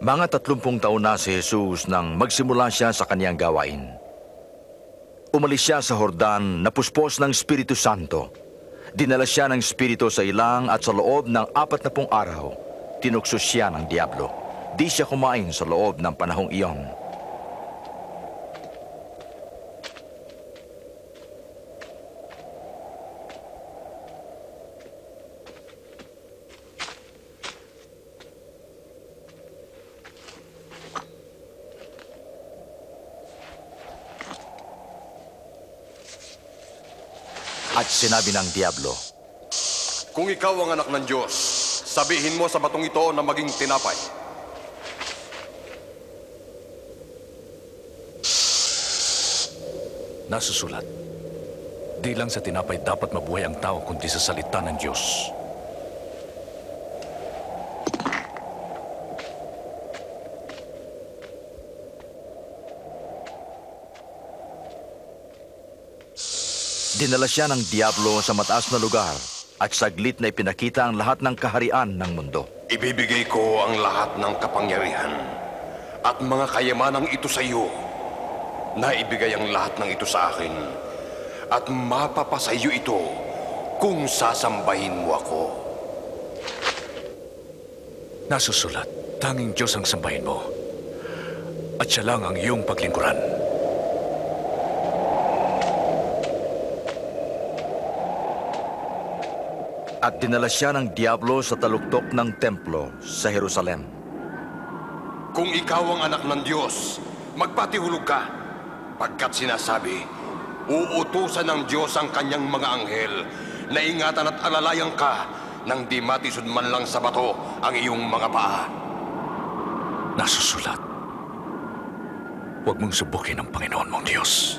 Mga tatlumpung taon na si Jesus nang magsimula siya sa kaniyang gawain. Umalis siya sa Hordan na puspos ng Espiritu Santo. Dinala siya ng Espiritu sa ilang at sa loob ng apat na pong araw, tinukso siya ng Diablo. Di siya kumain sa loob ng panahong iyon. At sinabi ng Diablo, Kung ikaw ang anak ng Diyos, sabihin mo sa batong ito na maging tinapay. Nasusulat. Di lang sa tinapay dapat mabuhay ang tao kundi sa salita ng Diyos. Dinala siya ng Diablo sa mataas na lugar at saglit na ipinakita ang lahat ng kaharian ng mundo. Ibibigay ko ang lahat ng kapangyarihan at mga kayamanang ito sa iyo. Naibigay ang lahat ng ito sa akin at mapapasa iyo ito kung sasambahin mo ako. Nasusulat. Tanging Diyos ang sambahin mo. At siya lang ang iyong paglingkuran. At dinala siya ng Diablo sa taluktok ng templo sa Jerusalem. Kung ikaw ang anak ng Diyos, magpatihulog ka. Pagkat sinasabi, uutusan ng Diyos ang kanyang mga anghel na ingatan at alalayan ka nang di matisod man lang sa bato ang iyong mga paa. Nasusulat. Huwag mong subukin ang Panginoon mong Diyos.